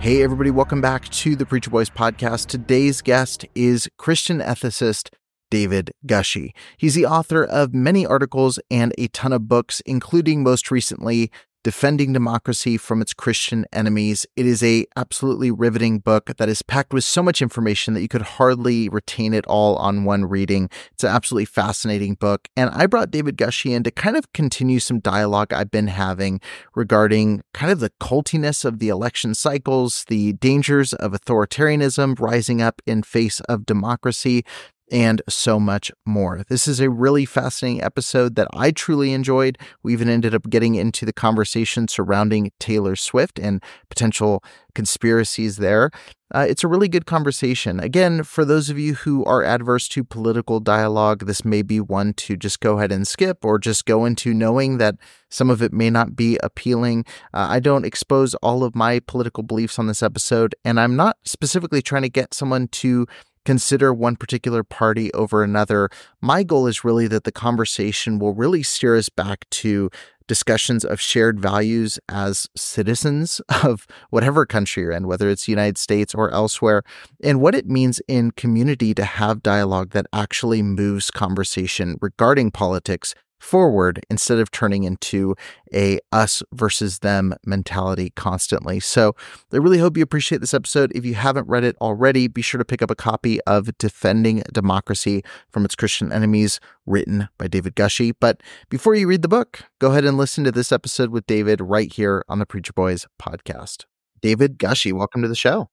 Hey, everybody, welcome back to the Preacher Boys podcast. Today's guest is Christian ethicist David Gushee. He's the author of many articles and a ton of books, including most recently Defending Democracy from Its Christian Enemies. It is a absolutely riveting book that is packed with so much information that you could hardly retain it all on one reading. It's an absolutely fascinating book. And I brought David Gushee in to kind of continue some dialogue I've been having regarding kind of the cultiness of the election cycles, the dangers of authoritarianism rising up in face of democracy, and so much more. This is a really fascinating episode that I truly enjoyed. We even ended up getting into the conversation surrounding Taylor Swift and potential conspiracies there. Uh, it's a really good conversation. Again, for those of you who are adverse to political dialogue, this may be one to just go ahead and skip or just go into knowing that some of it may not be appealing. Uh, I don't expose all of my political beliefs on this episode, and I'm not specifically trying to get someone to consider one particular party over another. My goal is really that the conversation will really steer us back to discussions of shared values as citizens of whatever country you're in, whether it's the United States or elsewhere, and what it means in community to have dialogue that actually moves conversation regarding politics forward instead of turning into a us versus them mentality constantly. So I really hope you appreciate this episode. If you haven't read it already, be sure to pick up a copy of Defending Democracy from Its Christian Enemies, written by David Gushee. But before you read the book, go ahead and listen to this episode with David right here on the Preacher Boys podcast. David Gushee, welcome to the show.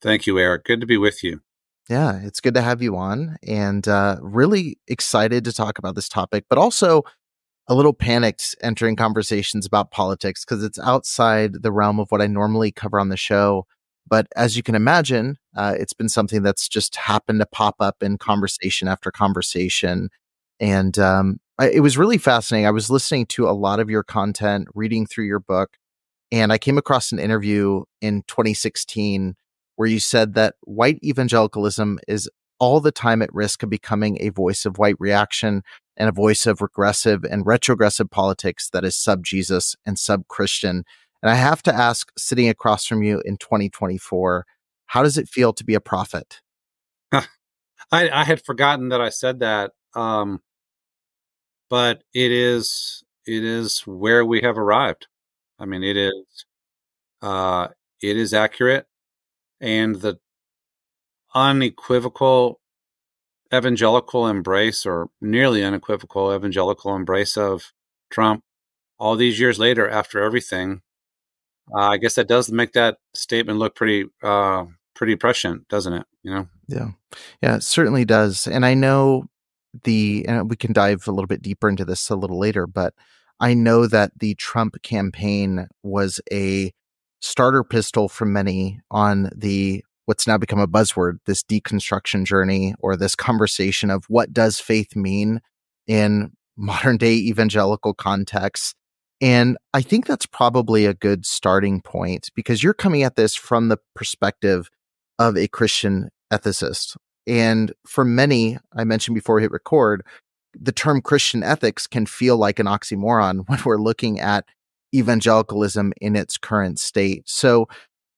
Thank you, Eric. Good to be with you. Yeah, it's good to have you on and uh, really excited to talk about this topic, but also a little panicked entering conversations about politics because it's outside the realm of what I normally cover on the show. But as you can imagine, uh, it's been something that's just happened to pop up in conversation after conversation. And um, I, it was really fascinating. I was listening to a lot of your content, reading through your book, and I came across an interview in 2016 where you said that white evangelicalism is all the time at risk of becoming a voice of white reaction and a voice of regressive and retrogressive politics that is sub Jesus and sub Christian. And I have to ask, sitting across from you in 2024, how does it feel to be a prophet? I, I had forgotten that I said that, um, but it is it is where we have arrived. I mean, it is uh, it is accurate and the unequivocal evangelical embrace or nearly unequivocal evangelical embrace of Trump all these years later, after everything, uh, I guess that does make that statement look pretty uh, pretty prescient, doesn't it? You know? Yeah, yeah, it certainly does. And I know the and we can dive a little bit deeper into this a little later, but I know that the Trump campaign was a starter pistol for many on the what's now become a buzzword this deconstruction journey or this conversation of what does faith mean in modern day evangelical contexts. And i think that's probably a good starting point because you're coming at this from the perspective of a christian ethicist. And for many i mentioned before we hit record the term christian ethics can feel like an oxymoron when we're looking at evangelicalism in its current state. So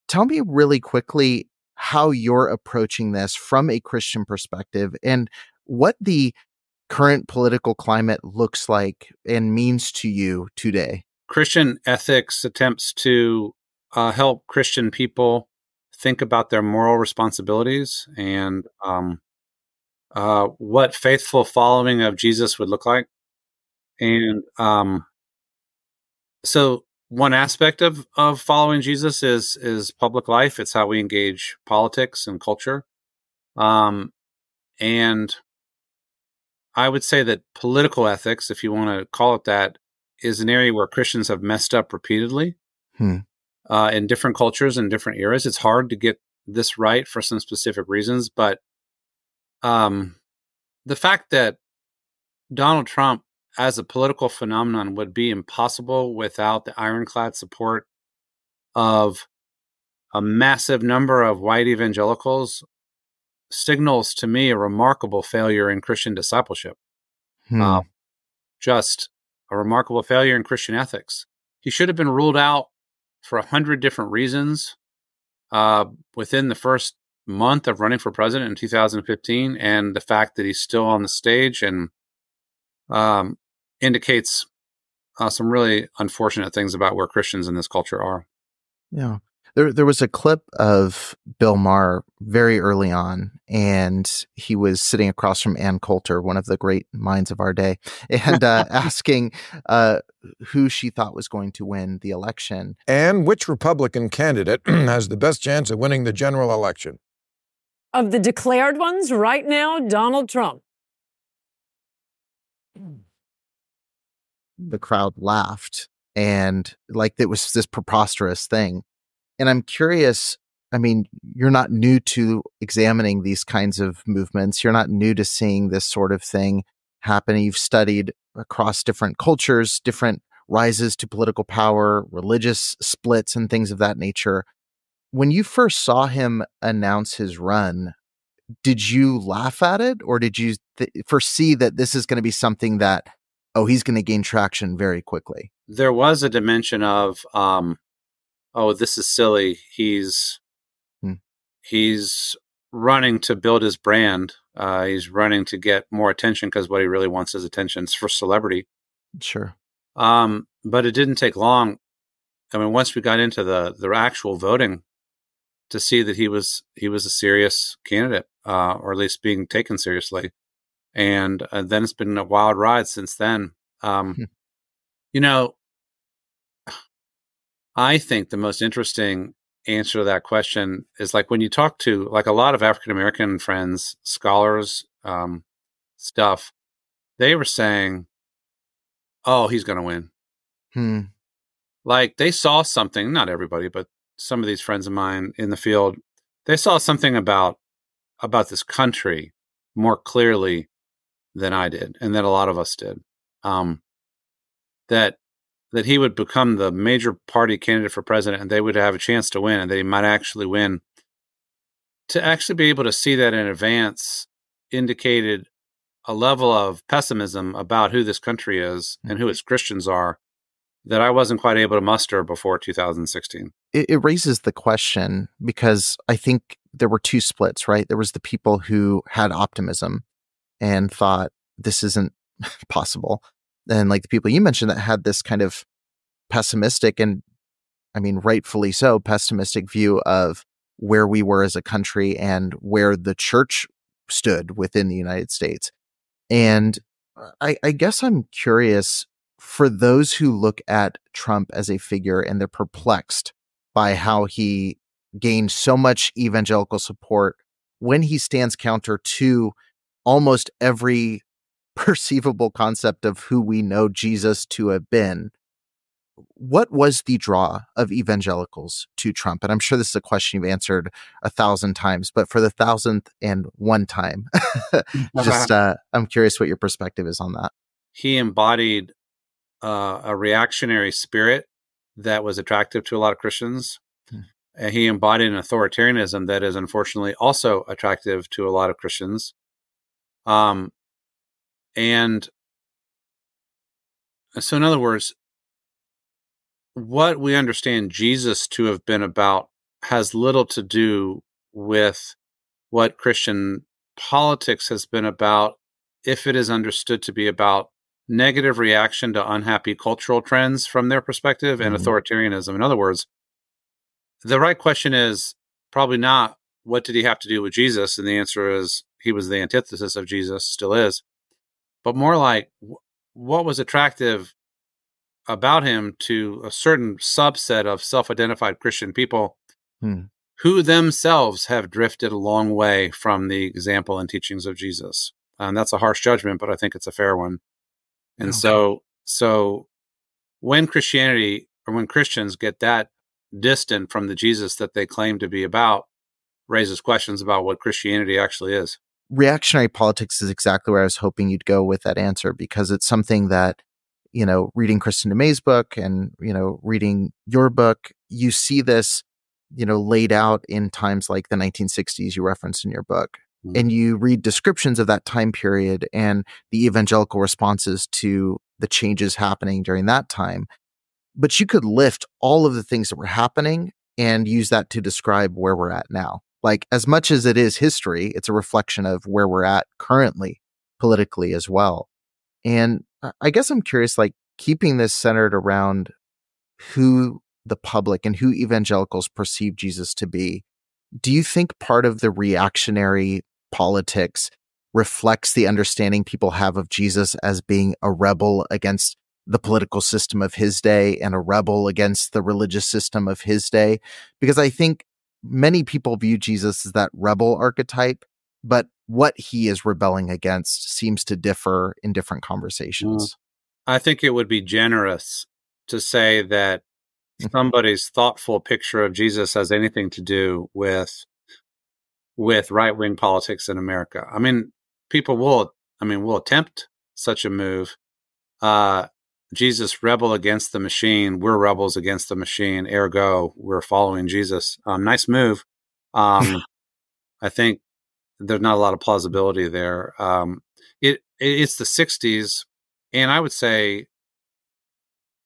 tell me really quickly how you're approaching this from a Christian perspective and what the current political climate looks like and means to you today. Christian ethics attempts to uh, help Christian people think about their moral responsibilities and um, uh, what faithful following of Jesus would look like. And um, so one aspect of of following Jesus is is public life. It's how we engage politics and culture. Um, and I would say that political ethics, if you want to call it that, is an area where Christians have messed up repeatedly hmm. uh, in different cultures and different eras. It's hard to get this right for some specific reasons, but um, the fact that Donald Trump as a political phenomenon would be impossible without the ironclad support of a massive number of white evangelicals signals to me a remarkable failure in Christian discipleship. Hmm. Uh, just a remarkable failure in Christian ethics. He should have been ruled out for a hundred different reasons uh, within the first month of running for president in 2015, and the fact that he's still on the stage and um, indicates uh, some really unfortunate things about where Christians in this culture are. Yeah. There, there was a clip of Bill Maher very early on, and he was sitting across from Ann Coulter, one of the great minds of our day, and uh, asking uh, who she thought was going to win the election. And which Republican candidate has the best chance of winning the general election? Of the declared ones right now, Donald Trump. The crowd laughed and like it was this preposterous thing. And I'm curious, I mean, you're not new to examining these kinds of movements. You're not new to seeing this sort of thing happen. You've studied across different cultures, different rises to political power, religious splits, and things of that nature. When you first saw him announce his run, did you laugh at it or did you th- foresee that this is going to be something that oh, he's going to gain traction very quickly. There was a dimension of, um, oh, this is silly. He's hmm. he's running to build his brand. Uh, he's running to get more attention because what he really wants is attention it's for celebrity. Sure. Um, but it didn't take long. I mean, once we got into the the actual voting, to see that he was he was a serious candidate, uh, or at least being taken seriously and uh, then it's been a wild ride since then. Um, hmm. You know, I think the most interesting answer to that question is like when you talk to like a lot of African American friends, scholars, um, stuff, they were saying, "Oh, he's going to win." Hmm. Like they saw something, not everybody, but some of these friends of mine in the field, they saw something about about this country more clearly than I did, and that a lot of us did. Um, that that he would become the major party candidate for president, and they would have a chance to win, and that he might actually win. To actually be able to see that in advance indicated a level of pessimism about who this country is and who mm-hmm. its Christians are that I wasn't quite able to muster before 2016. It, it, raises the question because I think there were two splits, right? There was the people who had optimism and thought this isn't possible. And like the people you mentioned that had this kind of pessimistic and I mean rightfully so pessimistic view of where we were as a country and where the church stood within the United States. And uh, I, I guess I'm curious for those who look at Trump as a figure and they're perplexed by how he gained so much evangelical support when he stands counter to almost every perceivable concept of who we know Jesus to have been. What was the draw of evangelicals to Trump? And I'm sure this is a question you've answered a thousand times, but for the thousandth and one time, just uh, I'm curious what your perspective is on that. He embodied uh, a reactionary spirit that was attractive to a lot of Christians. Hmm. And he embodied an authoritarianism that is unfortunately also attractive to a lot of Christians. Um, and so, in other words, what we understand Jesus to have been about has little to do with what Christian politics has been about if it is understood to be about negative reaction to unhappy cultural trends from their perspective and mm-hmm. authoritarianism. In other words, the right question is probably not what did he have to do with Jesus? And the answer is he was the antithesis of Jesus, still is, but more like what was attractive about him to a certain subset of self identified Christian people hmm. who themselves have drifted a long way from the example and teachings of Jesus. And that's a harsh judgment, but I think it's a fair one. And okay. so, so when Christianity or when Christians get that distant from the Jesus that they claim to be about, raises questions about what Christianity actually is. Reactionary politics is exactly where I was hoping you'd go with that answer because it's something that, you know, reading Kristin Du Mez's book and, you know, reading your book, you see this, you know, laid out in times like the 1960s you referenced in your book mm-hmm. and you read descriptions of that time period and the evangelical responses to the changes happening during that time. But you could lift all of the things that were happening and use that to describe where we're at now. Like, as much as it is history, it's a reflection of where we're at currently politically as well. And I guess I'm curious, like, keeping this centered around who the public and who evangelicals perceive Jesus to be. Do you think part of the reactionary politics reflects the understanding people have of Jesus as being a rebel against the political system of his day and a rebel against the religious system of his day. Because I think many people view Jesus as that rebel archetype, but what he is rebelling against seems to differ in different conversations. I think it would be generous to say that somebody's thoughtful picture of Jesus has anything to do with with right wing politics in America. I mean, people will, I mean, will attempt such a move. Uh, Jesus rebel against the machine. We're rebels against the machine. Ergo, we're following Jesus. Um, nice move. Um, I think there's not a lot of plausibility there. Um, it, it, it's the '60s, and I would say,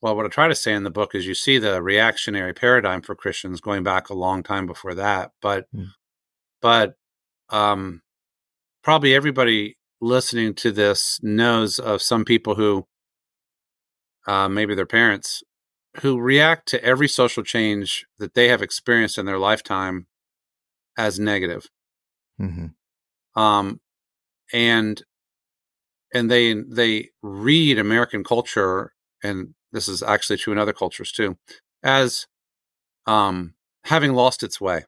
well, what I try to say in the book is you see the reactionary paradigm for Christians going back a long time before that, but mm but um, probably everybody listening to this knows of some people who, uh, maybe their parents, who react to every social change that they have experienced in their lifetime as negative. Mm-hmm. Um, and and they they read American culture, and this is actually true in other cultures too, as um, having lost its way.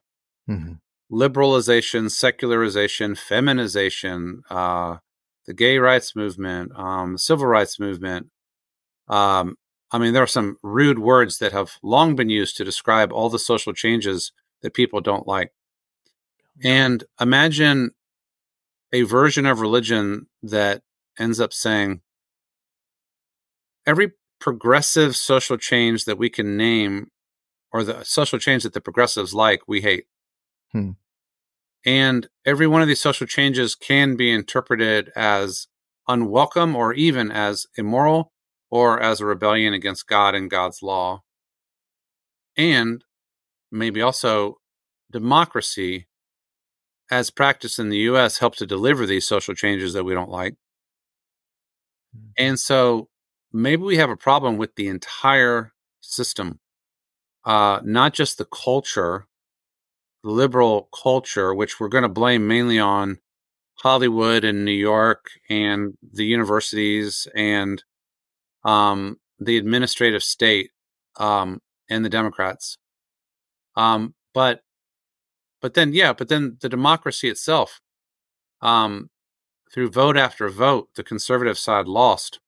Mm-hmm liberalization, secularization, feminization, uh, the gay rights movement, um, civil rights movement. Um, I mean, there are some rude words that have long been used to describe all the social changes that people don't like. And imagine a version of religion that ends up saying every progressive social change that we can name or the social change that the progressives like, we hate. Hmm. And every one of these social changes can be interpreted as unwelcome or even as immoral or as a rebellion against God and God's law. And maybe also democracy, as practiced in the US, helps to deliver these social changes that we don't like. Hmm. And so maybe we have a problem with the entire system, uh, not just the culture the liberal culture, which we're going to blame mainly on Hollywood and New York and the universities and um, the administrative state, um, and the Democrats. Um, but, but then, yeah, but then the democracy itself, um, through vote after vote, the conservative side lost,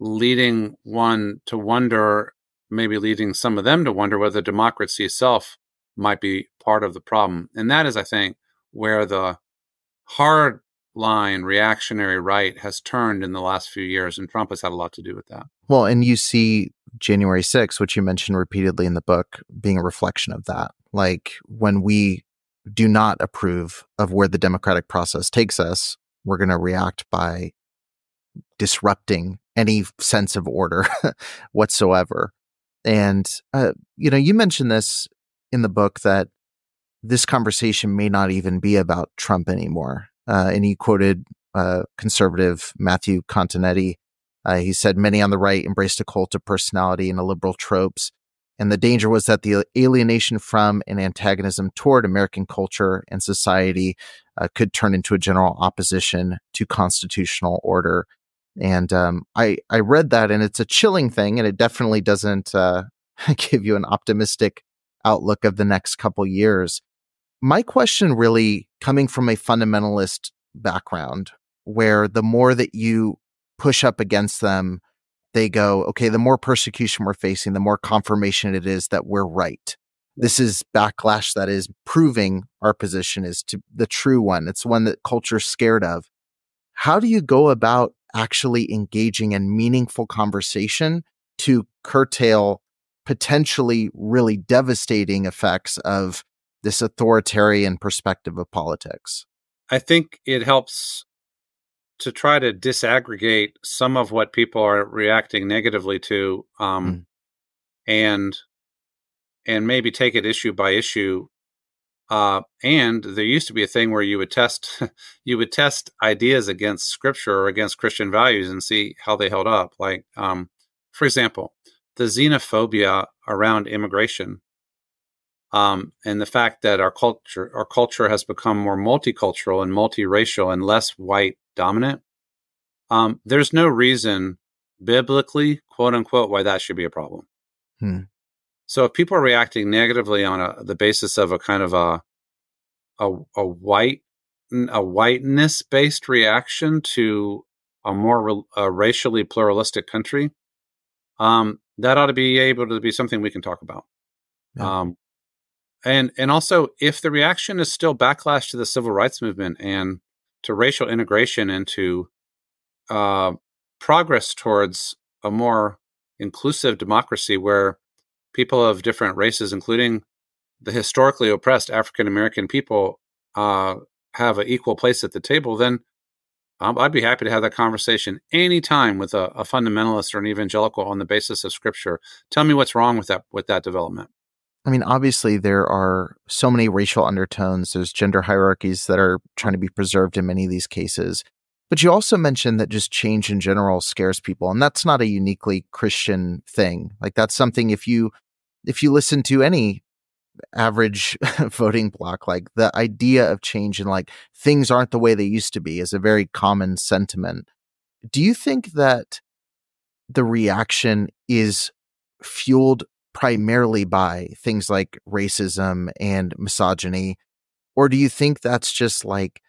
leading one to wonder, maybe leading some of them to wonder whether democracy itself might be part of the problem. And that is, I think, where the hard line reactionary right has turned in the last few years, and Trump has had a lot to do with that. Well, and you see January 6th, which you mentioned repeatedly in the book, being a reflection of that. Like when we do not approve of where the democratic process takes us, we're going to react by disrupting any sense of order whatsoever. And, uh, you know, you mentioned this in the book that this conversation may not even be about Trump anymore. Uh, and he quoted uh, conservative Matthew Continetti. Uh, he said, Many on the right embraced a cult of personality and liberal tropes. And the danger was that the alienation from and antagonism toward American culture and society uh, could turn into a general opposition to constitutional order. And um, I I read that, and it's a chilling thing, and it definitely doesn't uh, give you an optimistic outlook of the next couple years. My question really coming from a fundamentalist background, where the more that you push up against them, they go, okay, the more persecution we're facing, the more confirmation it is that we're right. This is backlash that is proving our position is to the true one. It's one that culture's scared of. How do you go about actually engaging in meaningful conversation to curtail potentially really devastating effects of this authoritarian perspective of politics? I think it helps to try to disaggregate some of what people are reacting negatively to um, mm. and and maybe take it issue by issue uh, and there used to be a thing where you would test you would test ideas against scripture or against christian values and see how they held up like um, for example the xenophobia around immigration um, and the fact that our culture our culture has become more multicultural and multiracial and less white dominant um, there's no reason biblically quote unquote why that should be a problem hmm. so if people are reacting negatively on a, the basis of a kind of a a, a white a whiteness based reaction to a more a racially pluralistic country um, that ought to be able to be something we can talk about yeah. um, and and also if the reaction is still backlash to the civil rights movement and to racial integration and to uh, progress towards a more inclusive democracy where people of different races, including the historically oppressed African American people, uh, have an equal place at the table, then I'd be happy to have that conversation anytime with a, a fundamentalist or an evangelical on the basis of Scripture. Tell me what's wrong with that with that development. I mean, obviously, there are so many racial undertones. There's gender hierarchies that are trying to be preserved in many of these cases. But you also mentioned that just change in general scares people, and that's not a uniquely Christian thing. Like that's something if you if you listen to any average voting block, like the idea of change and like things aren't the way they used to be is a very common sentiment. Do you think that the reaction is fueled primarily by things like racism and misogyny? Or do you think that's just like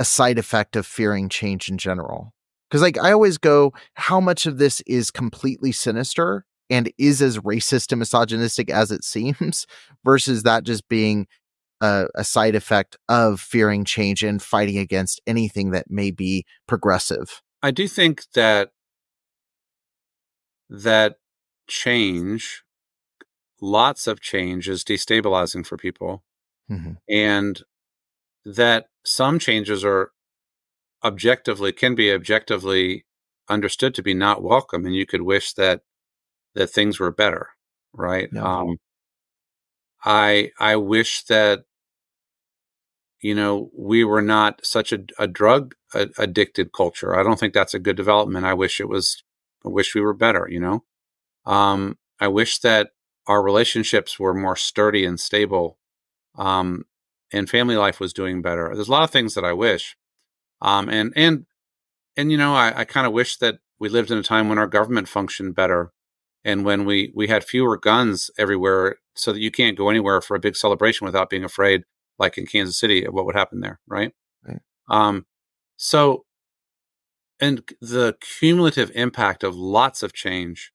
a side effect of fearing change in general? Because, like, I always go, how much of this is completely sinister and is as racist and misogynistic as it seems, versus that just being a, a side effect of fearing change and fighting against anything that may be progressive? I do think that that change lots of change is destabilizing for people. Mm-hmm. And that some changes are objectively can be objectively understood to be not welcome and you could wish that that things were better right um i i wish that you know we were not such a, a drug addicted culture i don't think that's a good development i wish it was i wish we were better you know um i wish that our relationships were more sturdy and stable um, and family life was doing better. There's a lot of things that I wish, um, and and and you know, I, I kind of wish that we lived in a time when our government functioned better and when we we had fewer guns everywhere so that you can't go anywhere for a big celebration without being afraid like in Kansas City of what would happen there, right? right. Um so and the cumulative impact of lots of change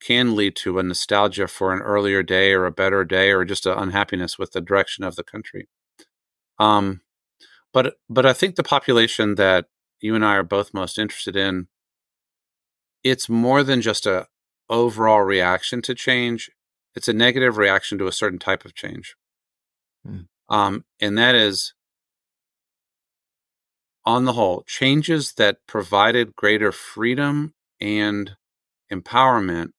can lead to a nostalgia for an earlier day or a better day or just an unhappiness with the direction of the country. Um, but but I think the population that you and I are both most interested in, it's more than just a overall reaction to change. It's a negative reaction to a certain type of change. Hmm. Um, and that is on the whole, changes that provided greater freedom and empowerment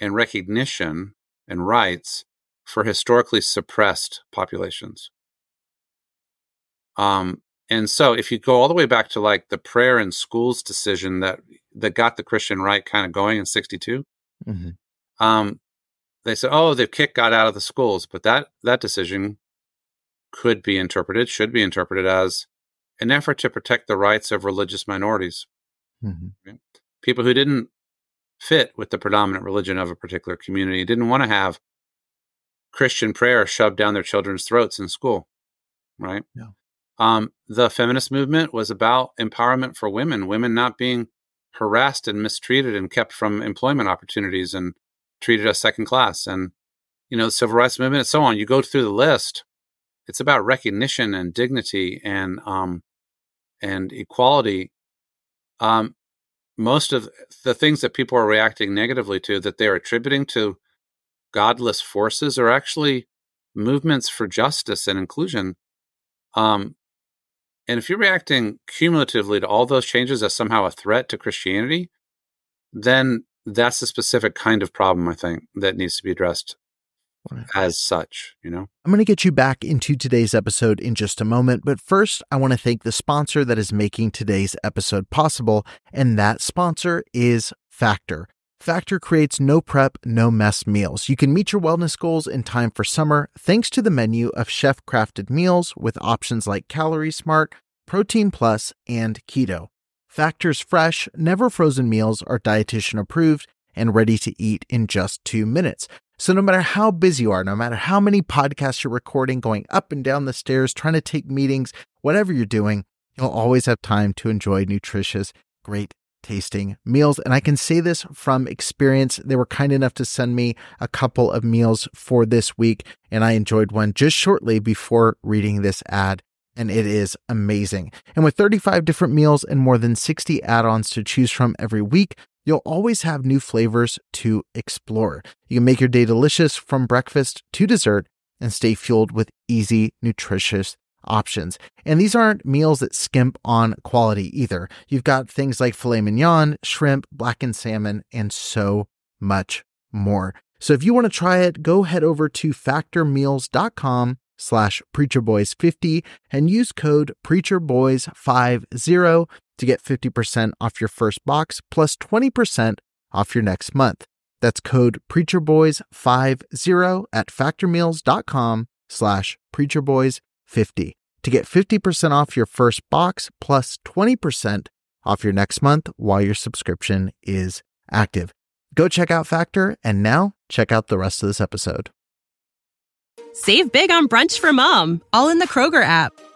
and recognition and rights for historically suppressed populations. Um, and so if you go all the way back to like the prayer in schools decision that that got the Christian right kind of going in 62, mm-hmm. um, they said, oh, the kick got out of the schools. But that that decision could be interpreted, should be interpreted as an effort to protect the rights of religious minorities. Mm-hmm. People who didn't fit with the predominant religion of a particular community, didn't want to have Christian prayer shoved down their children's throats in school, right? Yeah. Um, the feminist movement was about empowerment for women, women not being harassed and mistreated and kept from employment opportunities and treated as second class. And, you know, the civil rights movement and so on. You go through the list, it's about recognition and dignity and, um, and equality. Um, most of the things that people are reacting negatively to that they're attributing to godless forces are actually movements for justice and inclusion. Um, and if you're reacting cumulatively to all those changes as somehow a threat to Christianity, then that's a specific kind of problem, I think, that needs to be addressed as such, you know? I'm going to get you back into today's episode in just a moment, but first, I want to thank the sponsor that is making today's episode possible, and that sponsor is Factor. Factor creates no prep, no mess meals. You can meet your wellness goals in time for summer thanks to the menu of chef crafted meals with options like Calorie Smart, Protein Plus, and Keto. Factor's fresh, never frozen meals are dietitian approved and ready to eat in just two minutes. So, no matter how busy you are, no matter how many podcasts you're recording, going up and down the stairs, trying to take meetings, whatever you're doing, you'll always have time to enjoy nutritious, great tasting meals. And I can say this from experience. They were kind enough to send me a couple of meals for this week, and I enjoyed one just shortly before reading this ad. And it is amazing. And with 35 different meals and more than 60 add ons to choose from every week, you'll always have new flavors to explore. You can make your day delicious from breakfast to dessert and stay fueled with easy, nutritious options. And these aren't meals that skimp on quality either. You've got things like filet mignon, shrimp, blackened salmon, and so much more. So if you want to try it, go head over to factormeals.com slash preacherboys50 and use code preacherboys50 to get 50% off your first box plus 20% off your next month. That's code preacherboys50 at factormeals.com slash preacherboys50 to get 50% off your first box plus 20% off your next month while your subscription is active. Go check out Factor and now check out the rest of this episode. Save big on brunch for mom, all in the Kroger app.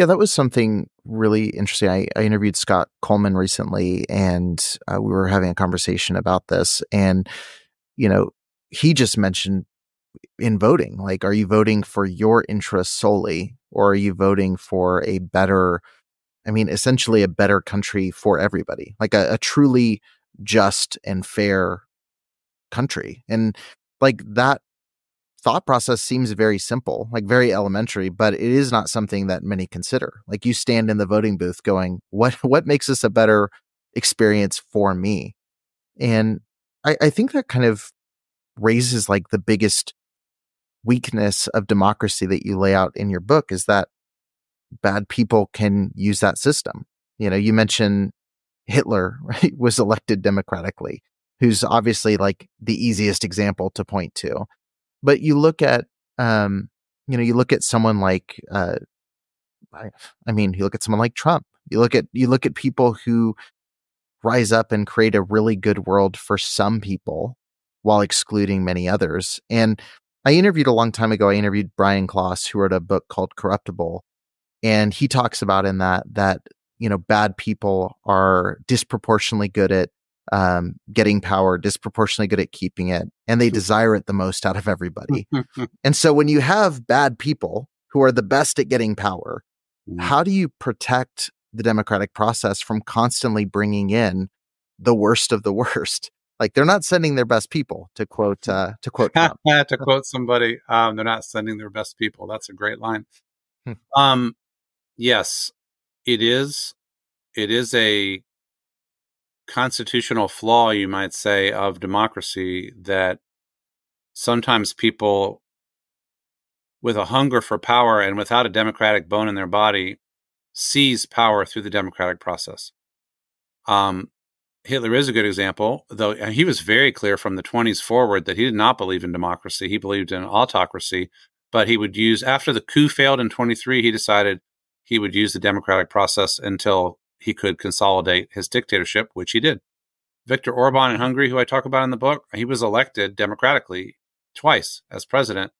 Yeah, that was something really interesting. I, I interviewed Scott Coleman recently, and uh, we were having a conversation about this. And, you know, he just mentioned in voting, like, are you voting for your interests solely, or are you voting for a better, I mean, essentially a better country for everybody, like a, a truly just and fair country? And like that thought process seems very simple, like very elementary, but it is not something that many consider. Like you stand in the voting booth going, what what makes this a better experience for me? And I, I think that kind of raises like the biggest weakness of democracy that you lay out in your book is that bad people can use that system. You know, you mentioned Hitler right, was elected democratically, who's obviously like the easiest example to point to. But you look at, um, you know, you look at someone like, uh, I, I mean, you look at someone like Trump. You look at you look at people who rise up and create a really good world for some people while excluding many others. And I interviewed a long time ago, I interviewed Brian Klaas, who wrote a book called Corruptible. And he talks about in that that, you know, bad people are disproportionately good at um, getting power, disproportionately good at keeping it, and they desire it the most out of everybody. and so when you have bad people who are the best at getting power, mm. how do you protect the democratic process from constantly bringing in the worst of the worst? Like they're not sending their best people to quote uh, to quote to quote somebody. Um, they're not sending their best people. That's a great line. Hmm. um, yes, it is. It is a constitutional flaw, you might say, of democracy that sometimes people with a hunger for power and without a democratic bone in their body seize power through the democratic process. Um, Hitler is a good example, though he was very clear from the 20s forward that he did not believe in democracy. He believed in autocracy, but he would use, after the coup failed in 23, he decided he would use the democratic process until he could consolidate his dictatorship, which he did. Viktor Orban in Hungary, who I talk about in the book, he was elected democratically twice as president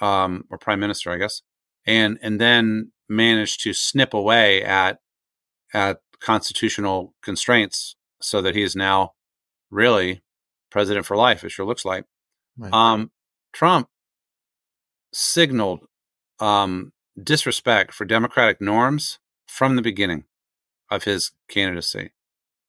um, or prime minister, I guess, and and then managed to snip away at at constitutional constraints so that he is now really president for life. It sure looks like. Right. Um, Trump signaled um, disrespect for democratic norms from the beginning of his candidacy.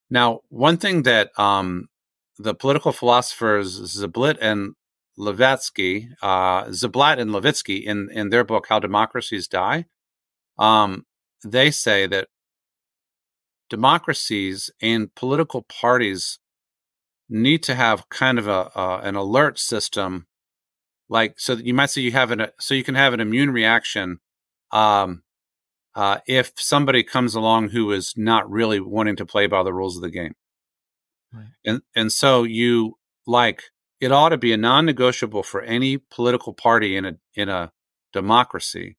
Now, one thing that um, the political philosophers Ziblatt and Levitsky, uh, Ziblatt and Levitsky, in in their book "How Democracies Die," um, they say that democracies and political parties need to have kind of a uh, an alert system like so that you might say you have an so you can have an immune reaction um, uh, if somebody comes along who is not really wanting to play by the rules of the game right. and and so you like it ought to be a non-negotiable for any political party in a in a democracy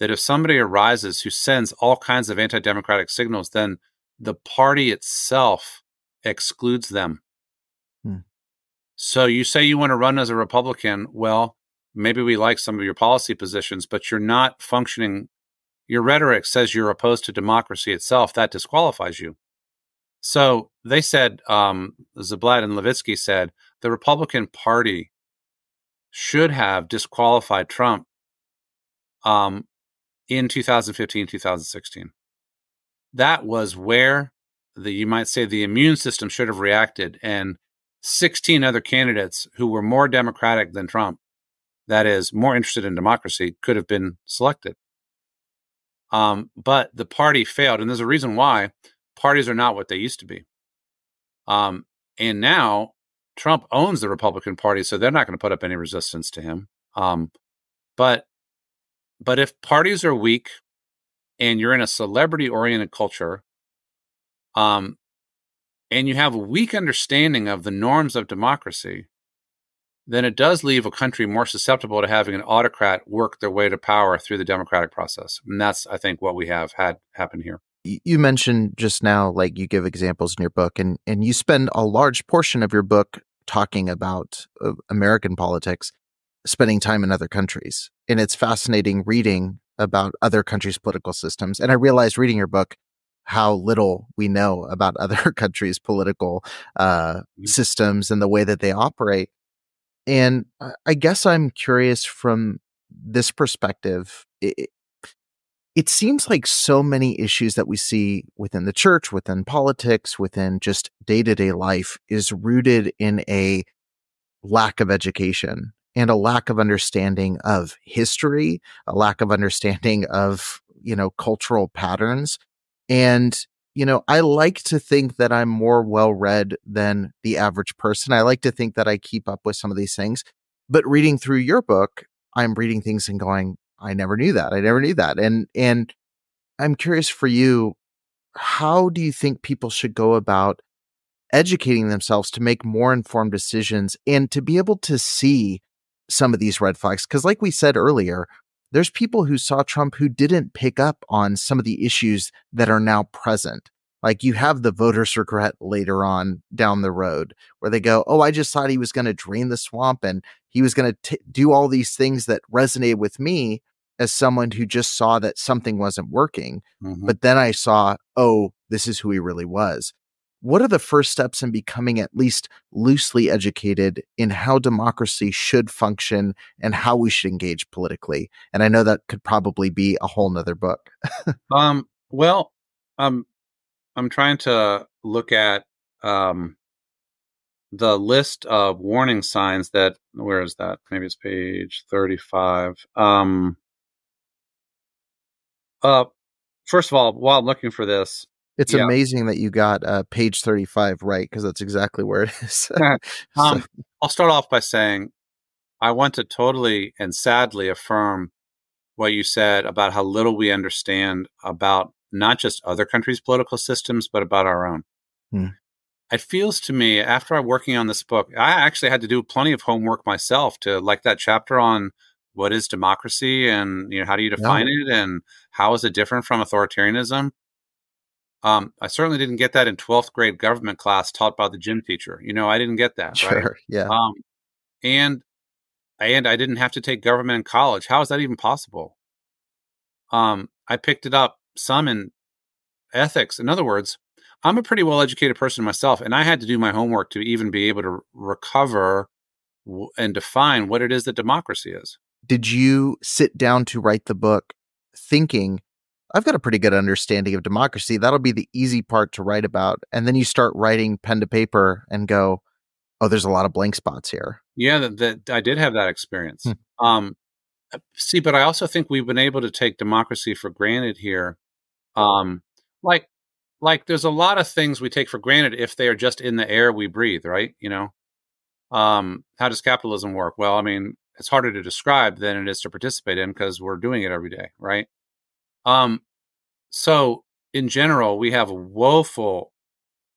that if somebody arises who sends all kinds of anti democratic signals, then the party itself excludes them. Hmm. So you say you want to run as a Republican. Well, maybe we like some of your policy positions, but you're not functioning. Your rhetoric says you're opposed to democracy itself. That disqualifies you. So they said, um, Ziblatt and Levitsky said, the Republican Party should have disqualified Trump um, in 2015, 2016. That was where the, you might say, the immune system should have reacted. And 16 other candidates who were more democratic than Trump, that is, more interested in democracy, could have been selected. Um, but the party failed. And there's a reason why parties are not what they used to be. Um, and now Trump owns the Republican Party, so they're not going to put up any resistance to him. Um, but but if parties are weak and you're in a celebrity oriented culture, um, and you have a weak understanding of the norms of democracy, then it does leave a country more susceptible to having an autocrat work their way to power through the democratic process. And that's, I think, what we have had happen here. You mentioned just now, like you give examples in your book, and, and you spend a large portion of your book talking about uh, American politics spending time in other countries. And it's fascinating reading about other countries' political systems. And I realized reading your book how little we know about other countries' political uh, mm-hmm. systems and the way that they operate. And I guess I'm curious from this perspective. It, it seems like so many issues that we see within the church, within politics, within just day to day life is rooted in a lack of education and a lack of understanding of history, a lack of understanding of, you know, cultural patterns. And, you know, I like to think that I'm more well read than the average person. I like to think that I keep up with some of these things. But reading through your book, I'm reading things and going, I never knew that. I never knew that. And and I'm curious for you, how do you think people should go about educating themselves to make more informed decisions and to be able to see some of these red flags? Because, like we said earlier, there's people who saw Trump who didn't pick up on some of the issues that are now present. Like you have the voters regret later on down the road where they go, Oh, I just thought he was going to drain the swamp and he was going to do all these things that resonate with me as someone who just saw that something wasn't working. Mm-hmm. But then I saw, Oh, this is who he really was. What are the first steps in becoming at least loosely educated in how democracy should function and how we should engage politically? And I know that could probably be a whole nother book. um, well, um, I'm trying to look at um, the list of warning signs that where is that? Maybe it's page 35. Um, uh, first of all, while I'm looking for this, it's yeah. amazing that you got uh, page 35 right because that's exactly where it is. so. um, I'll start off by saying I want to totally and sadly affirm what you said about how little we understand about not just other countries' political systems, but about our own. Hmm. It feels to me, after I'm working on this book, I actually had to do plenty of homework myself to like that chapter on what is democracy and you know how do you define it and how is it different from authoritarianism. Um, I certainly didn't get that in 12th grade government class taught by the gym teacher. You know, I didn't get that. Sure. Right? Yeah. Um, and and I didn't have to take government in college. How is that even possible? Um, I picked it up some in ethics. In other words, I'm a pretty well educated person myself, and I had to do my homework to even be able to recover and define what it is that democracy is. Did you sit down to write the book thinking, I've got a pretty good understanding of democracy. That'll be the easy part to write about. And then you start writing pen to paper and go, oh, there's a lot of blank spots here. Yeah, that, that I did have that experience. Hmm. Um, uh, see, but I also think we've been able to take democracy for granted here. Um, like, like there's a lot of things we take for granted if they are just in the air we breathe, right? You know, um, how does capitalism work? Well, I mean, it's harder to describe than it is to participate in because we're doing it every day, right? Um, so in general, we have a woeful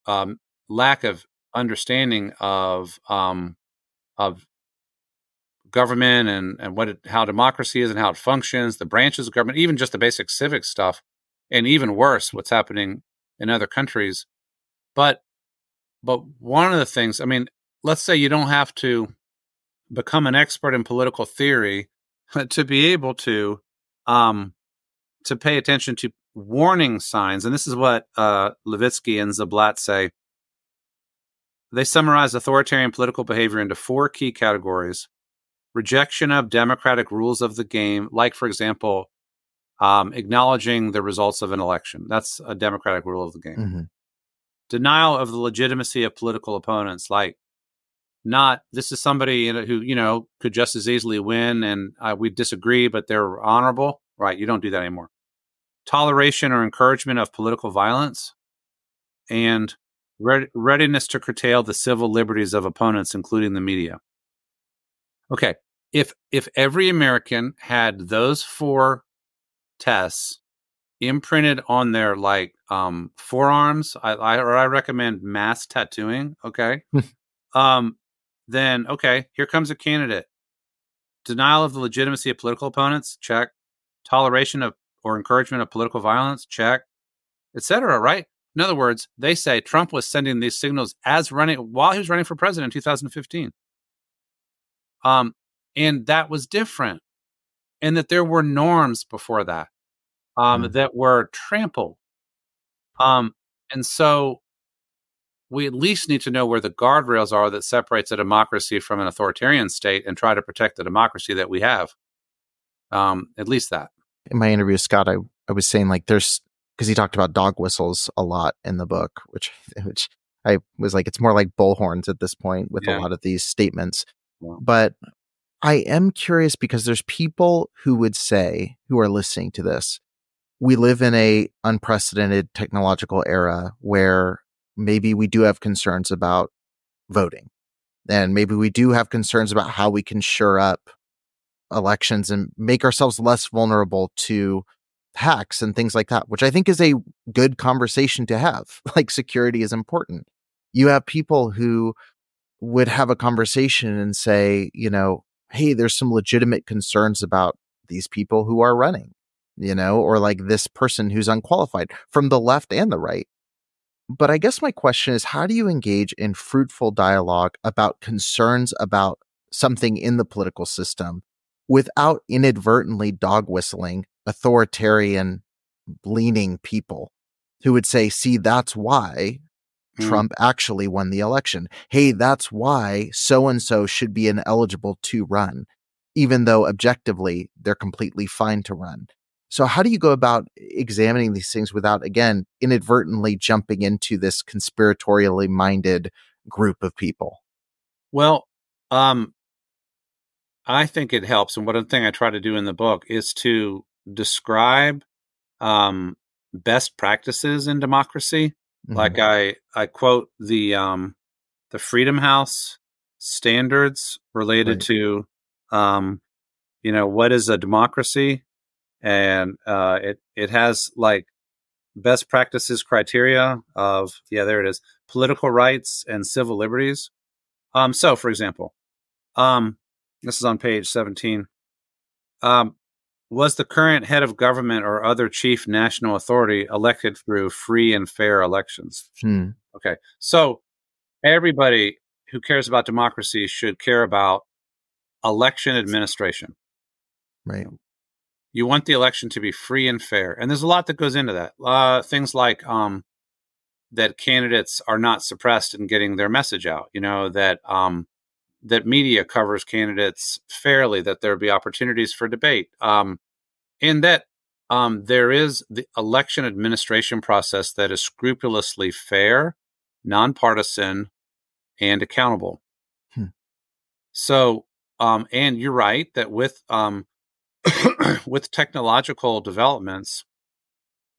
um, lack of understanding of um, of government and and what it, how democracy is and how it functions, the branches of government, even just the basic civic stuff, and even worse, what's happening in other countries. But but one of the things, I mean, let's say you don't have to become an expert in political theory to be able to um, to pay attention to warning signs. And this is what uh, Levitsky and Ziblatt say. They summarize authoritarian political behavior into four key categories rejection of democratic rules of the game, like, for example, um, acknowledging the results of an election. That's a democratic rule of the game. Mm-hmm. Denial of the legitimacy of political opponents, like not this is somebody who you know could just as easily win, and uh, we disagree, but they're honorable. Right? You don't do that anymore. Toleration or encouragement of political violence, and re- readiness to curtail the civil liberties of opponents, including the media. Okay, if if every American had those four tests imprinted on their like um forearms, I, I or I recommend mass tattooing. Okay, um, then okay, here comes a candidate. Denial of the legitimacy of political opponents, check. Toleration of or encouragement of political violence, check, etc. Right? In other words, they say Trump was sending these signals as running while he was running for president in 2015. Um, and that was different, and that there were norms before that um, mm. that were trampled. Um, and so we at least need to know where the guardrails are that separates a democracy from an authoritarian state and try to protect the democracy that we have. Um, at least that. In my interview with Scott, I, I was saying like there's because he talked about dog whistles a lot in the book, which which I was like, it's more like bullhorns at this point with yeah. a lot of these statements. Yeah. But I am curious because there's people who would say, who are listening to this, we live in a unprecedented technological era where maybe we do have concerns about voting and maybe we do have concerns about how we can shore up elections and make ourselves less vulnerable to hacks and things like that, which I think is a good conversation to have. Like security is important. You have people who would have a conversation and say, you know, hey, there's some legitimate concerns about these people who are running, you know, or like this person who's unqualified from the left and the right. But I guess my question is how do you engage in fruitful dialogue about concerns about something in the political system without inadvertently dog whistling authoritarian leaning people who would say, see, that's why mm. Trump actually won the election. Hey, that's why so and so should be ineligible to run, even though objectively they're completely fine to run. So, how do you go about examining these things without, again, inadvertently jumping into this conspiratorially minded group of people? Well, um, I think it helps. And one thing I try to do in the book is to describe um, best practices in democracy. Mm-hmm. Like I, I quote the um, the Freedom House standards related right. to, um, you know, what is a democracy, and uh, it it has like best practices criteria of yeah, there it is, political rights and civil liberties. Um, so, for example, um, this is on page seventeen. Um, was the current head of government or other chief national authority elected through free and fair elections? Hmm. Okay. So everybody who cares about democracy should care about election administration. Right. You want the election to be free and fair. And there's a lot that goes into that. Uh, things like um, that candidates are not suppressed in getting their message out, you know, that um, that media covers candidates fairly, that there be opportunities for debate, um, and that um, there is the election administration process that is scrupulously fair, nonpartisan, and accountable. Hmm. So, um, and you're right that with um, with technological developments,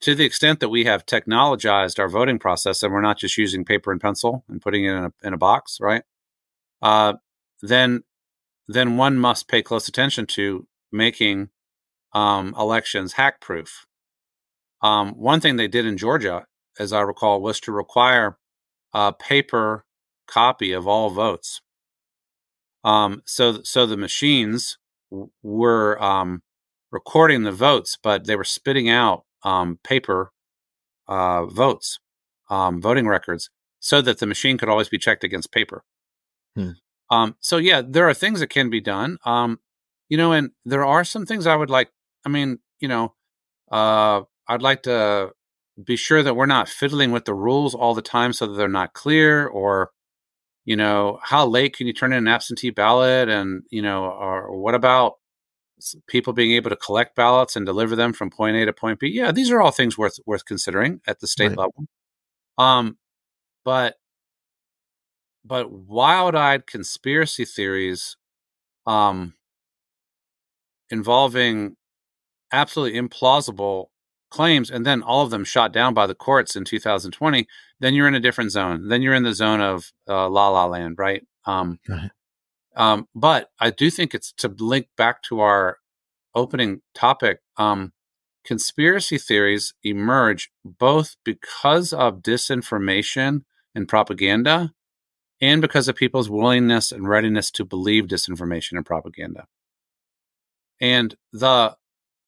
to the extent that we have technologized our voting process and we're not just using paper and pencil and putting it in a, in a box, right? Uh, then then one must pay close attention to making um, elections hack proof. Um, one thing they did in Georgia, as I recall, was to require a paper copy of all votes. Um, so, so the machines were um, recording the votes, but they were spitting out um, paper uh, votes, um, voting records, so that the machine could always be checked against paper. Hmm. Um, so yeah, there are things that can be done. Um, you know, and there are some things I would like. I mean, you know, uh, I'd like to be sure that we're not fiddling with the rules all the time so that they're not clear or you know how late can you turn in an absentee ballot and you know or what about people being able to collect ballots and deliver them from point a to point b yeah these are all things worth worth considering at the state right. level um but but wild-eyed conspiracy theories um, involving absolutely implausible claims and then all of them shot down by the courts in 2020 then you're in a different zone then you're in the zone of uh, la la land right um, right. Um, but i do think it's to link back to our opening topic um, conspiracy theories emerge both because of disinformation and propaganda and because of people's willingness and readiness to believe disinformation and propaganda. And the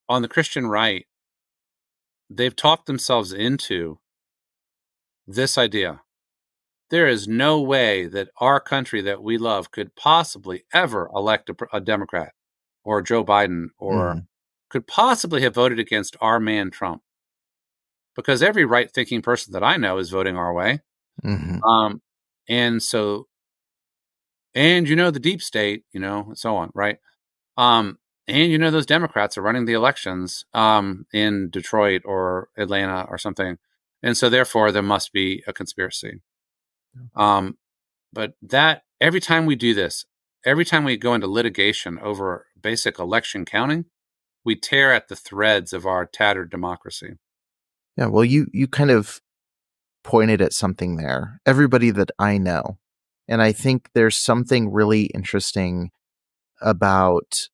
on the Christian right, they've talked themselves into this idea. There is no way that our country that we love could possibly ever elect a, a Democrat or Joe Biden or mm. could possibly have voted against our man Trump. Because every right thinking person that I know is voting our way. Mm-hmm. Um, and so, and you know, the deep state, you know, and so on, right? Um, and you know, those Democrats are running the elections um, in Detroit or Atlanta or something. And so, therefore, there must be a conspiracy. Um, but that every time we do this, every time we go into litigation over basic election counting, we tear at the threads of our tattered democracy. Yeah, well, you you kind of pointed at something there. Everybody that I know, and I think there's something really interesting about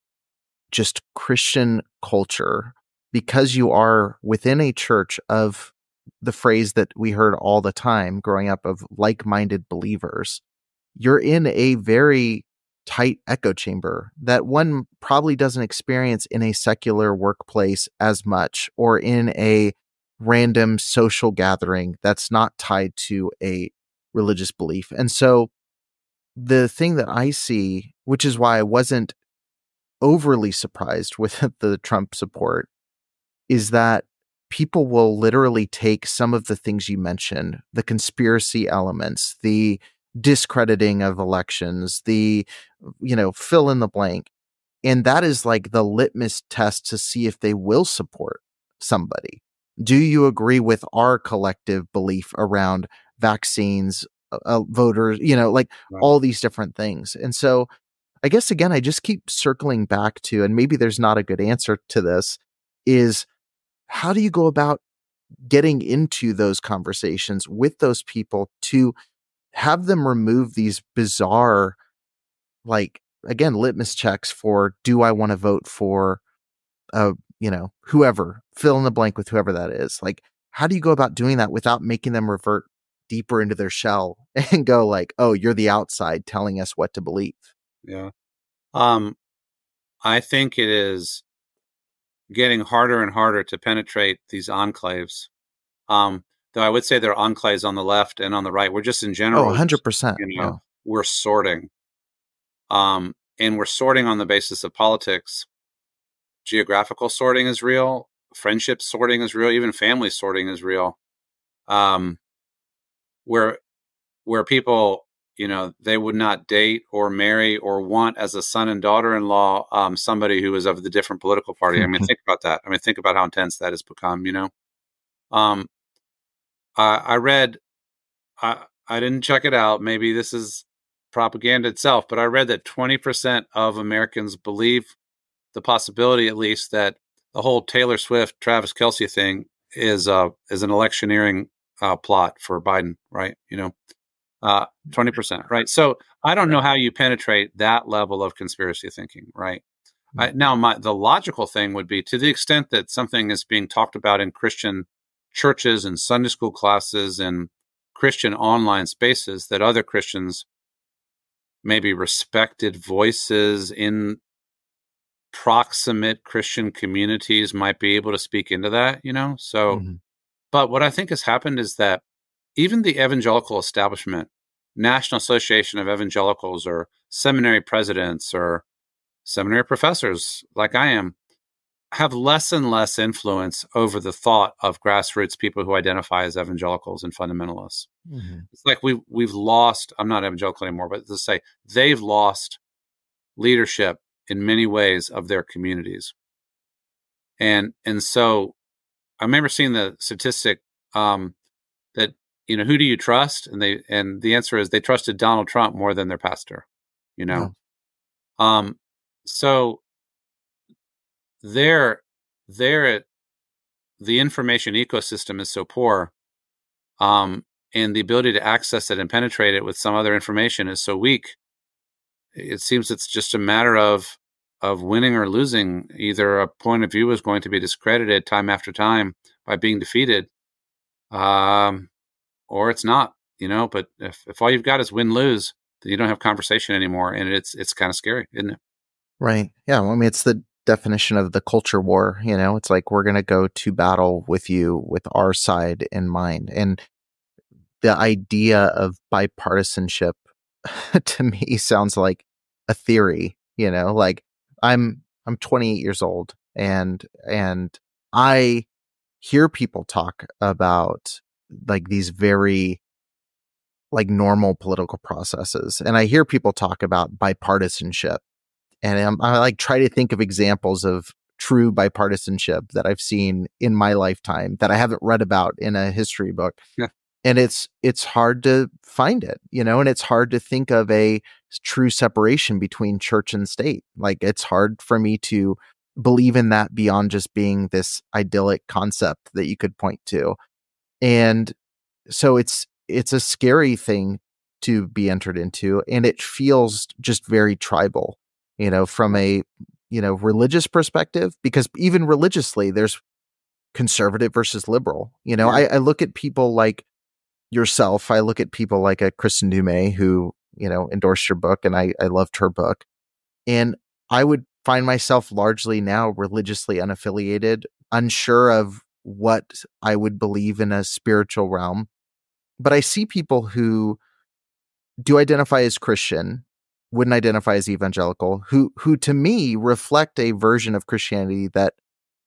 just Christian culture because you are within a church of the phrase that we heard all the time growing up of like-minded believers. You're in a very tight echo chamber that one probably doesn't experience in a secular workplace as much or in a random social gathering that's not tied to a religious belief. And so the thing that I see, which is why I wasn't overly surprised with the Trump support, is that people will literally take some of the things you mentioned, the conspiracy elements, the discrediting of elections, the, you know, fill in the blank. And that is like the litmus test to see if they will support somebody. Do you agree with our collective belief around vaccines, uh, uh voters, you know, like right. all these different things? And so I guess again, I just keep circling back to, and maybe there's not a good answer to this, is how do you go about getting into those conversations with those people to have them remove these bizarre, like, again, litmus checks for do I want to vote for, uh, you know, whoever, fill in the blank with whoever that is. Like, how do you go about doing that without making them revert deeper into their shell and go like, oh, you're the outside telling us what to believe? Yeah. Um, I think it is getting harder and harder to penetrate these enclaves. Um, though I would say there are enclaves on the left and on the right. We're just in general. Oh, 100%. You know, yeah. We're sorting. Um, and we're sorting on the basis of politics. Geographical sorting is real. Friendship sorting is real. Even family sorting is real. Um, where where people, you know, they would not date or marry or want as a son and daughter-in-law um, somebody who is of the different political party. I mean, think about that. I mean, think about how intense that has become. You know, um, I, I read, I, I didn't check it out. Maybe this is propaganda itself, but I read that 20% of Americans believe the possibility, at least, that the whole Taylor Swift, Travis Kelce thing is uh, is an electioneering uh, plot for Biden, right? You know, uh, twenty percent, right? So I don't know how you penetrate that level of conspiracy thinking, right? I, mm. now, my the logical thing would be to the extent that something is being talked about in Christian churches and Sunday school classes and Christian online spaces that other Christians, maybe respected voices in proximate Christian communities, might be able to speak into that, you know? So, mm-hmm. but what I think has happened is that even the evangelical establishment, National Association of Evangelicals, or seminary presidents, or seminary professors like I am, have less and less influence over the thought of grassroots people who identify as evangelicals and fundamentalists. Mm-hmm. It's like we we've lost. I'm not evangelical anymore, but to say they've lost leadership in many ways of their communities, and and so I remember seeing the statistic um, that you know who do you trust, and they and the answer is they trusted Donald Trump more than their pastor. You know, yeah. um, so there there it the information ecosystem is so poor um, and the ability to access it and penetrate it with some other information is so weak it seems it's just a matter of of winning or losing either a point of view is going to be discredited time after time by being defeated um, or it's not you know but if, if all you've got is win lose then you don't have conversation anymore and it's it's kind of scary isn't it right yeah well, i mean it's the definition of the culture war. You know, it's like we're going to go to battle with you with our side in mind. And the idea of bipartisanship to me sounds like a theory, you know, like I'm I'm 28 years old and and I hear people talk about like these very like normal political processes and I hear people talk about bipartisanship and I'm, I like try to think of examples of true bipartisanship that I've seen in my lifetime that I haven't read about in a history book. Yeah. And it's it's hard to find it, you know, and it's hard to think of a true separation between church and state. Like it's hard for me to believe in that beyond just being this idyllic concept that you could point to. And so it's it's a scary thing to be entered into and it feels just very tribal, you know, from a you know, religious perspective because even religiously there's conservative versus liberal. You know, yeah. I, I look at people like yourself, I look at people like uh, a Kristin Du Mez who, you know, endorsed your book and I, I loved her book. And I would find myself largely now religiously unaffiliated, unsure of what I would believe in a spiritual realm. But I see people who do identify as Christian, wouldn't identify as evangelical, who who to me reflect a version of Christianity that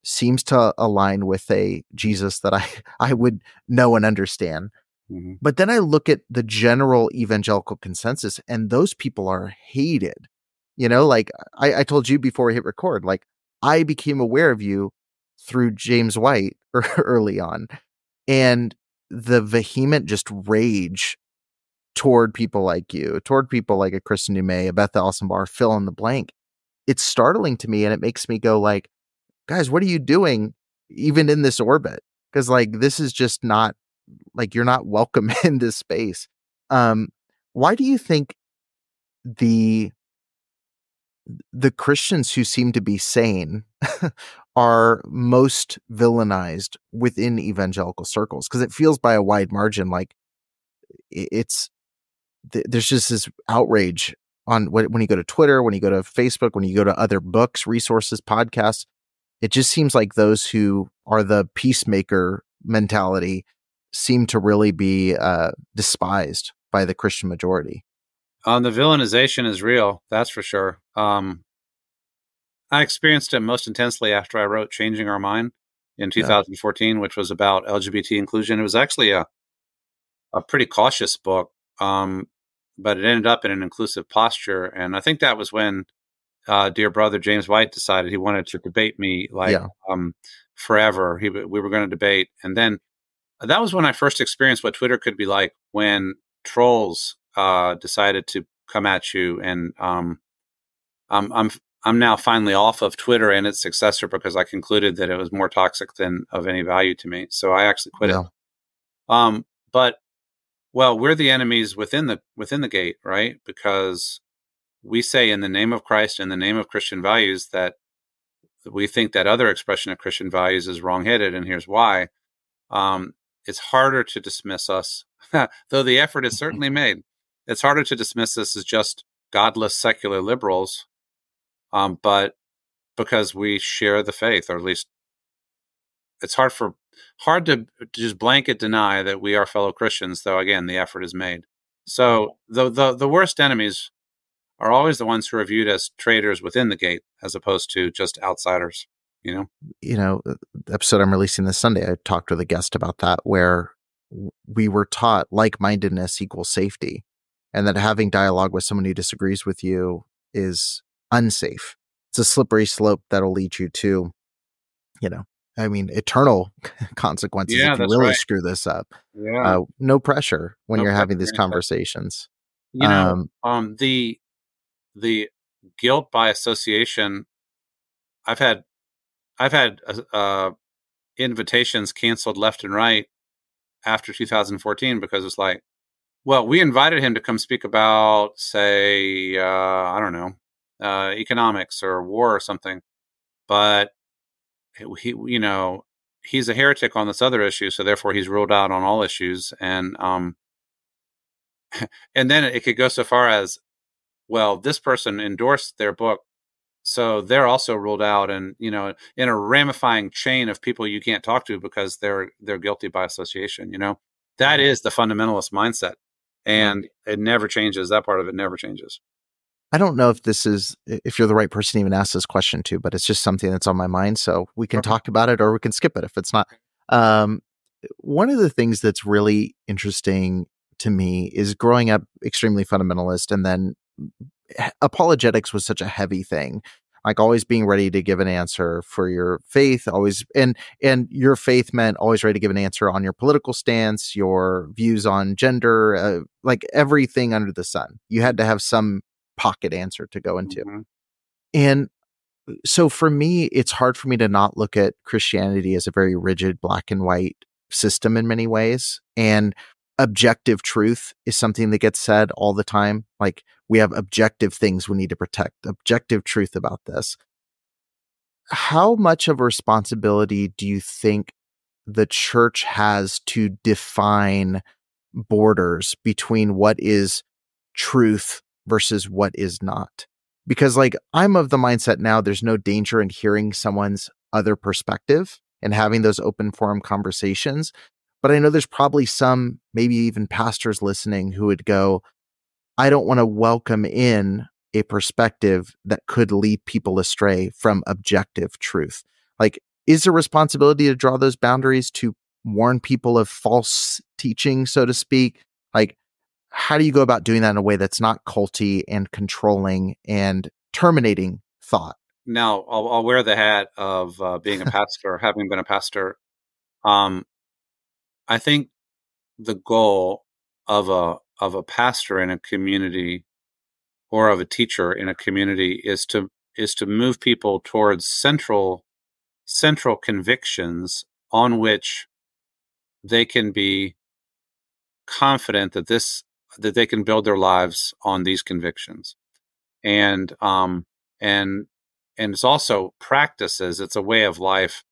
seems to align with a Jesus that I I would know and understand. Mm-hmm. But then I look at the general evangelical consensus, and those people are hated. You know, like I, I told you before we hit record, like I became aware of you through James White early on. And the vehement just rage toward people like you, toward people like a Kristin Du Mez, a Beth Allison Barr, fill in the blank. It's startling to me and it makes me go like, guys, what are you doing even in this orbit? Because like this is just not like you're not welcome in this space. Um, why do you think the the Christians who seem to be sane are most villainized within evangelical circles because it feels by a wide margin like it's there's just this outrage on when you go to Twitter, when you go to Facebook, when you go to other books, resources, podcasts. It just seems like those who are the peacemaker mentality seem to really be uh, despised by the Christian majority. Um, the villainization is real, that's for sure. Um, I experienced it most intensely after I wrote "Changing Our Mind" in 2014, yeah. which was about LGBT inclusion. It was actually a a pretty cautious book, um, but it ended up in an inclusive posture, and I think that was when uh, dear brother James White decided he wanted to debate me like yeah. um, forever. He we were going to debate, and then that was when I first experienced what Twitter could be like when trolls uh, decided to come at you. And um, I'm I'm I'm now finally off of Twitter and its successor because I concluded that it was more toxic than of any value to me. So I actually quit yeah. it. Um, but well, we're the enemies within the within the gate, right? Because we say in the name of Christ, in the name of Christian values, that we think that other expression of Christian values is wrongheaded, and here's why. Um, it's harder to dismiss us, though the effort is certainly made it's harder to dismiss us as just godless secular liberals, um, but because we share the faith, or at least it's hard for hard to just blanket deny that we are fellow Christians. Though again, the effort is made. So the the the worst enemies are always the ones who are viewed as traitors within the gate, as opposed to just outsiders. You know, you know, the episode I'm releasing this Sunday, I talked with a guest about that, where we were taught like mindedness equals safety and that having dialogue with someone who disagrees with you is unsafe. It's a slippery slope that'll lead you to, you know, I mean, eternal consequences yeah, if you really right. screw this up. Yeah. Uh, no pressure when no you're having these conversations. You know, um, um, the the guilt by association. I've had, I've had uh, uh invitations canceled left and right after 2014 because it's like, well, we invited him to come speak about, say, uh, I don't know, uh, economics or war or something, but he, you know, he's a heretic on this other issue, so therefore he's ruled out on all issues, and um, and then it could go so far as, well, this person endorsed their book, so they're also ruled out, and you know, in a ramifying chain of people you can't talk to because they're they're guilty by association. You know, that mm-hmm. the fundamentalist mindset and it never changes. That part of it never changes. I don't know if this is if you're the right person to even ask this question to, but it's just something that's on my mind. So we can okay. talk about it or we can skip it if it's not. Um, one of the things that's really interesting to me is growing up extremely fundamentalist and then apologetics was such a heavy thing like always being ready to give an answer for your faith always and and your faith meant always ready to give an answer on your political stance your views on gender uh, like everything under the sun you had to have some pocket answer to go into mm-hmm. and so for me, it's hard for me to not look at Christianity as a very rigid black and white system in many ways. And objective truth is something that gets said all the time. Like we have objective things we need to protect, objective truth about this. How much of a responsibility do you think the church has to define borders between what is truth versus what is not? Because, like, I'm of the mindset now there's no danger in hearing someone's other perspective and having those open forum conversations. But I know there's probably some, maybe even pastors listening who would go, I don't want to welcome in a perspective that could lead people astray from objective truth. Like, is there a responsibility to draw those boundaries to warn people of false teaching, so to speak? Like, how do you go about doing that in a way that's not culty and controlling and terminating thought? Now, I'll, I'll wear the hat of uh, being a pastor, having been a pastor. Um, I think the goal of a of a pastor in a community or of a teacher in a community is to is to move people towards central central convictions on which they can be confident that this that they can build their lives on these convictions. And um and and it's also practices it's a way of life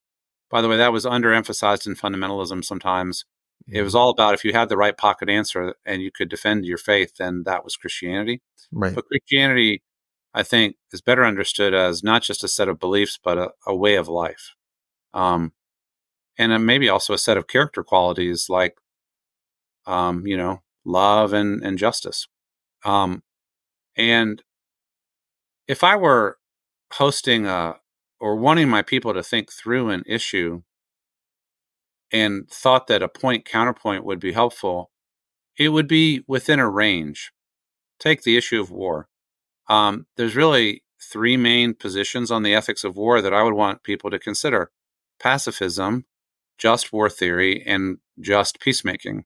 by the way that was underemphasized in fundamentalism sometimes. It was all about if you had the right pocket answer and you could defend your faith then that was christianity. Right. But christianity i think is better understood as not just a set of beliefs but a, a way of life. Um, and maybe also a set of character qualities like, um, you know, love and and justice. Um, and if I were hosting a or wanting my people to think through an issue and thought that a point counterpoint would be helpful, it would be within a range. Take the issue of war. Um, there's really three main positions on the ethics of war that I would want people to consider pacifism, just war theory, and just peacemaking.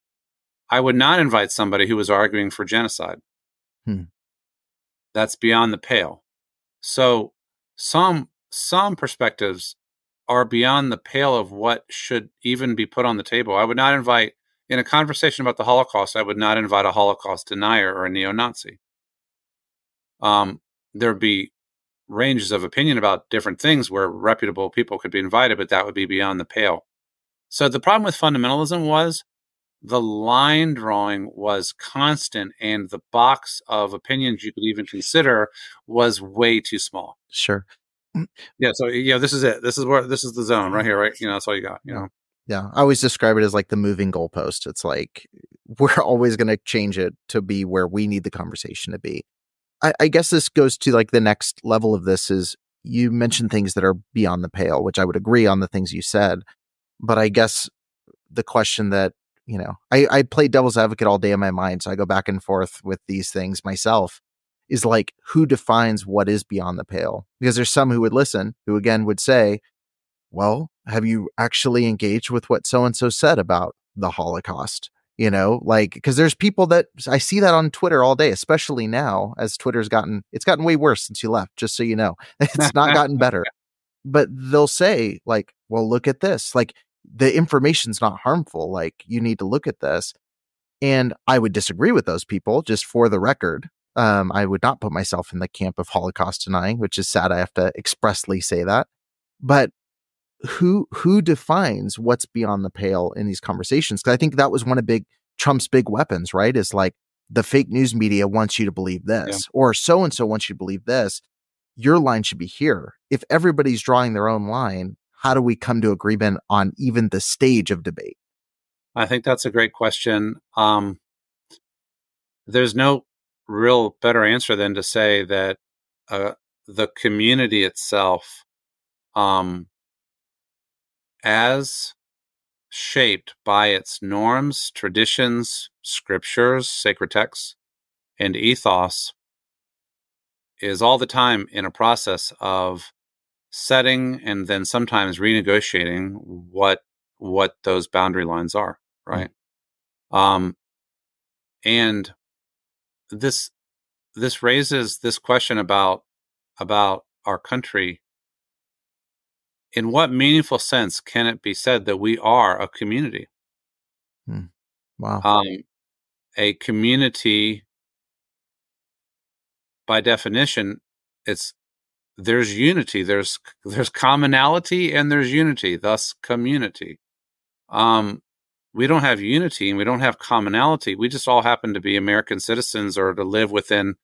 I would not invite somebody who was arguing for genocide. Hmm. That's beyond the pale. So some some perspectives are beyond the pale of what should even be put on the table. I would not invite in a conversation about the Holocaust. I would not invite a Holocaust denier or a neo-Nazi. Um, there'd be ranges of opinion about different things where reputable people could be invited, but that would be beyond the pale. So the problem with fundamentalism was the line drawing was constant and the box of opinions you could even consider was way too small. Sure. Yeah. So, yeah, this is it. This is where, this is the zone right here, right? You know, that's all you got, you know? Yeah. I always describe it as like the moving goalpost. It's like we're always going to change it to be where we need the conversation to be. I, I guess this goes to like the next level of this is you mentioned things that are beyond the pale, which I would agree on the things you said. But I guess the question that, you know, I, I play devil's advocate all day in my mind. So I go back and forth with these things myself is like, who defines what is beyond the pale? Because there's some who would listen who again would say, well, have you actually engaged with what so and so said about the Holocaust? you know like because there's people that i see that on twitter all day especially now as twitter's gotten it's gotten way worse since you left just so you know. It's not gotten better. But they'll say like well look at this. Like the information's not harmful like you need to look at this. And i would disagree with those people just for the record um, i would not put myself in the camp of holocaust denying which is sad i have to expressly say that but who who defines what's beyond the pale in these conversations? Because I think that was one of big Trump's big weapons, right? Is like the fake news media wants you to believe this, yeah. or so and so wants you to believe this. Your line should be here. If everybody's drawing their own line, how do we come to agreement on even the stage of debate? I think that's a great question. Um, there's no real better answer than to say that uh, the community itself um, as shaped by its norms, traditions, scriptures, sacred texts, and ethos, is all the time in a process of setting and then sometimes renegotiating what what those boundary lines are right mm-hmm. um and this this raises this question about about our country in what meaningful sense can it be said that we are a community? Hmm. Wow. Um, a community, by definition, it's there's unity, there's there's commonality, and there's unity. Thus, community. Um, we don't have unity and we don't have commonality. We just all happen to be American citizens or to live within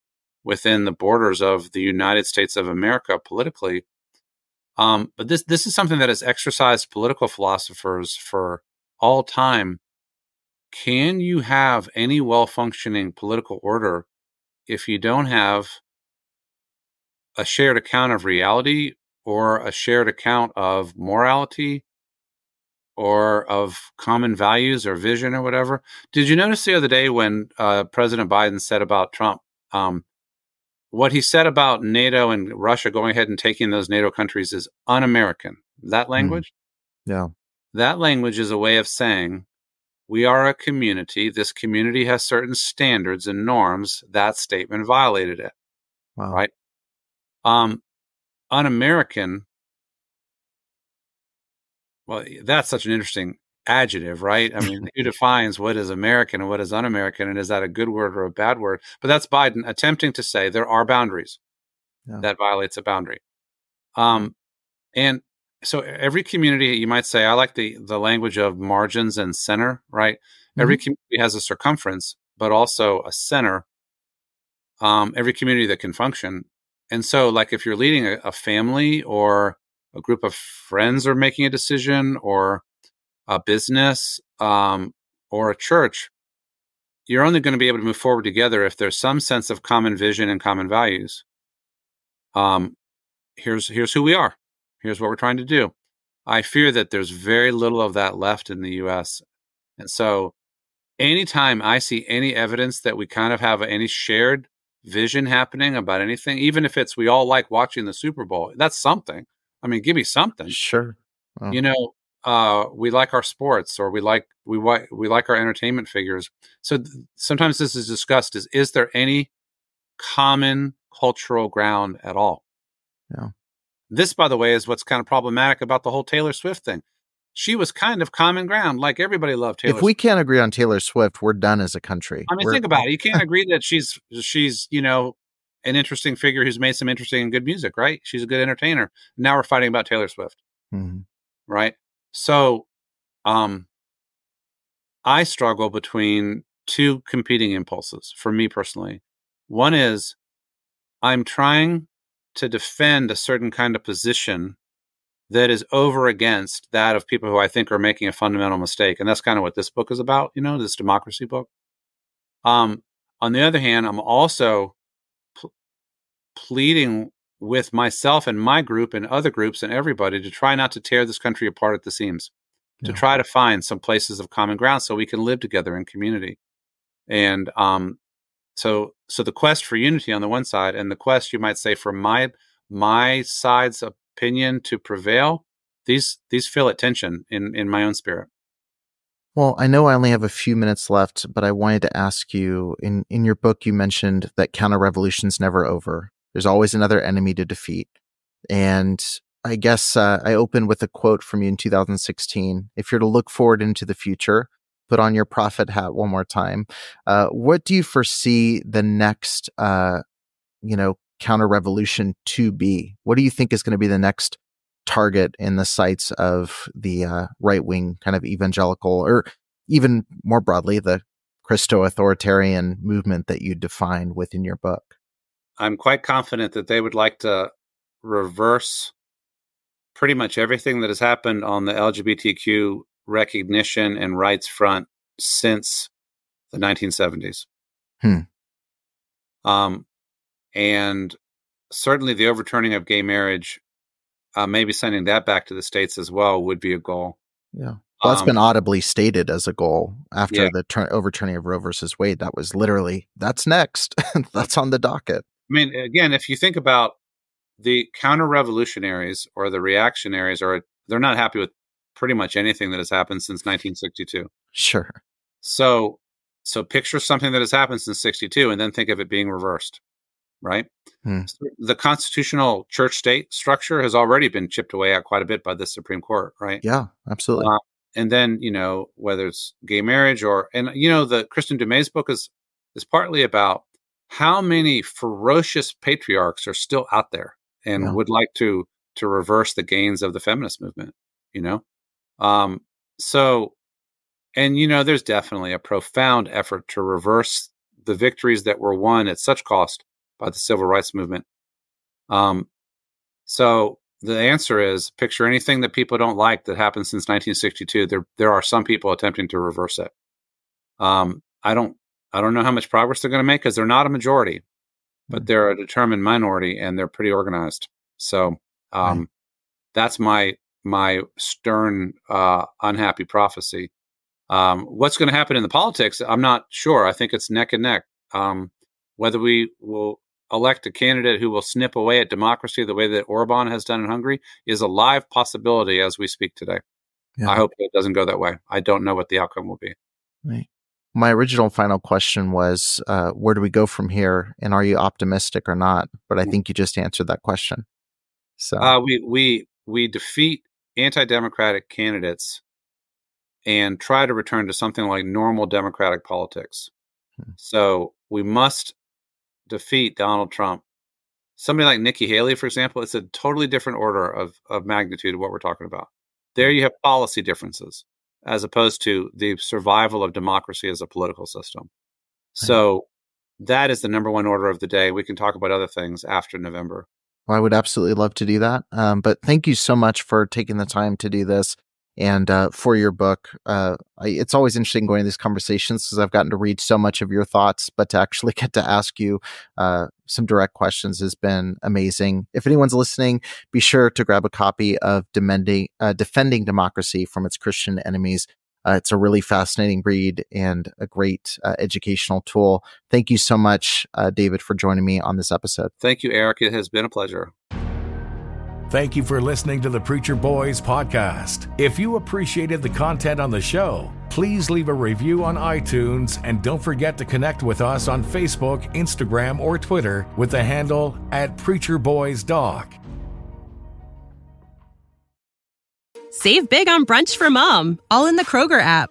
within the borders of the United States of America politically. Um, but this this is something that has exercised political philosophers for all time. Can you have any well functioning political order if you don't have a shared account of reality or a shared account of morality or of common values or vision or whatever? Did you notice the other day when uh, President Biden said about Trump? Um, what he said about NATO and Russia going ahead and taking those NATO countries is un American. That hmm. language? Mm. Yeah. That language is a way of saying we are a community. This community has certain standards and norms. That statement violated it. Wow. Right? Um, un American. Well, that's such an interesting adjective, right? I mean, who defines what is American and what is un American? And is that a good word or a bad word? But that's Biden attempting to say there are boundaries. Yeah. That violates a boundary. Um, and so every community, you might say, I like the, the language of margins and center, right? Mm-hmm. Every community has a circumference, but also a center. Um, every community that can function. And so, like, if you're leading a, a family or a group of friends are making a decision or a business um, or a church, you're only going to be able to move forward together if there's some sense of common vision and common values. Um, here's here's who we are. Here's what we're trying to do. I fear that there's very little of that left in the U.S. And so, anytime I see any evidence that we kind of have any shared vision happening about anything, even if it's we all like watching the Super Bowl, that's something. I mean, give me something. Sure. You know, uh, we like our sports or we like we we like our entertainment figures. So th- sometimes this is discussed: is is there any common cultural ground at all? Yeah. This, by the way, is what's kind of problematic about the whole Taylor Swift thing. She was kind of common ground, like everybody loved Taylor. If we can't agree on Taylor Swift, we're done as a country. I mean, we're... think about it. You can't agree that she's she's you know an interesting figure who's made some interesting and good music, right? She's a good entertainer. Now we're fighting about Taylor Swift, mm-hmm. right? So, um, I struggle between two competing impulses for me personally. One is I'm trying to defend a certain kind of position that is over against that of people who I think are making a fundamental mistake. And that's kind of what this book is about, you know, this democracy book. Um, on the other hand, I'm also pleading with myself and my group and other groups and everybody to try not to tear this country apart at the seams, yeah. to try to find some places of common ground so we can live together in community. And um, so, so the quest for unity on the one side, and the quest, you might say, for my my side's opinion to prevail, these these feel at tension in in my own spirit. Well, I know I only have a few minutes left, but I wanted to ask you in in your book you mentioned that counter revolution's never over. There's always another enemy to defeat. And I guess uh, I opened with a quote from you in 2016. If you're to look forward into the future, put on your prophet hat one more time. Uh, what do you foresee the next, uh, you know, counter revolution to be? What do you think is going to be the next target in the sights of the uh, right wing kind of evangelical, or even more broadly, the Christo authoritarian movement that you defined within your book? I'm quite confident that they would like to reverse pretty much everything that has happened on the LGBTQ recognition and rights front since the 1970s. Hmm. Um, and certainly the overturning of gay marriage, uh, maybe sending that back to the states as well, would be a goal. Yeah. Well, that's um, been audibly stated as a goal after yeah. the tur- overturning of Roe versus Wade. That was literally that's next. that's on the docket. I mean, again, if you think about the counter revolutionaries or the reactionaries, or they're not happy with pretty much anything that has happened since 1962. Sure. So, so picture something that has happened since 62 and then think of it being reversed. right? Hmm. The constitutional church state structure has already been chipped away at quite a bit by the Supreme Court, right? Yeah, absolutely. Uh, and then you know whether it's gay marriage or and you know the Kristin Du Mez's book is is partly about how many ferocious patriarchs are still out there and Yeah. would like to to reverse the gains of the feminist movement. You know, um, so and you know there's definitely a profound effort to reverse the victories that were won at such cost by the civil rights movement. Um, so the answer is picture anything that people don't like that happened since 1962. There, there are some people attempting to reverse it. Um, I don't, I don't know how much progress they're going to make because they're not a majority, but they're a determined minority and they're pretty organized. So, um, Right. that's my my stern, uh, unhappy prophecy. Um, what's going to happen in the politics? I'm not sure. I think it's neck and neck. Um, whether we will elect a candidate who will snip away at democracy the way that Orban has done in Hungary is a live possibility as we speak today. Yeah. I hope it doesn't go that way. I don't know what the outcome will be. Right. My original final question was, uh, where do we go from here? And are you optimistic or not? But I think you just answered that question. So, Uh, we we we defeat anti-democratic candidates and try to return to something like normal democratic politics. Hmm. So we must defeat Donald Trump. Somebody like Nikki Haley, for example, it's a totally different order of of magnitude of what we're talking about. There you have policy differences as opposed to the survival of democracy as a political system. So that is the number one order of the day. We can talk about other things after November. Well, I would absolutely love to do that. Um, but thank you so much for taking the time to do this and uh, for your book. Uh, I, it's always interesting going to these conversations because I've gotten to read so much of your thoughts, but to actually get to ask you uh, some direct questions has been amazing. If anyone's listening, be sure to grab a copy of Demending, uh, Defending Democracy from its Christian Enemies. Uh, it's a really fascinating read and a great uh, educational tool. Thank you so much, David, for joining me on this episode. Thank you, Eric. It has been a pleasure. Thank you for listening to the Preacher Boys podcast. If you appreciated the content on the show, please leave a review on iTunes and don't forget to connect with us on Facebook, Instagram, or Twitter with the handle at Preacher Boys Doc. Save big on brunch for mom, all in the Kroger app.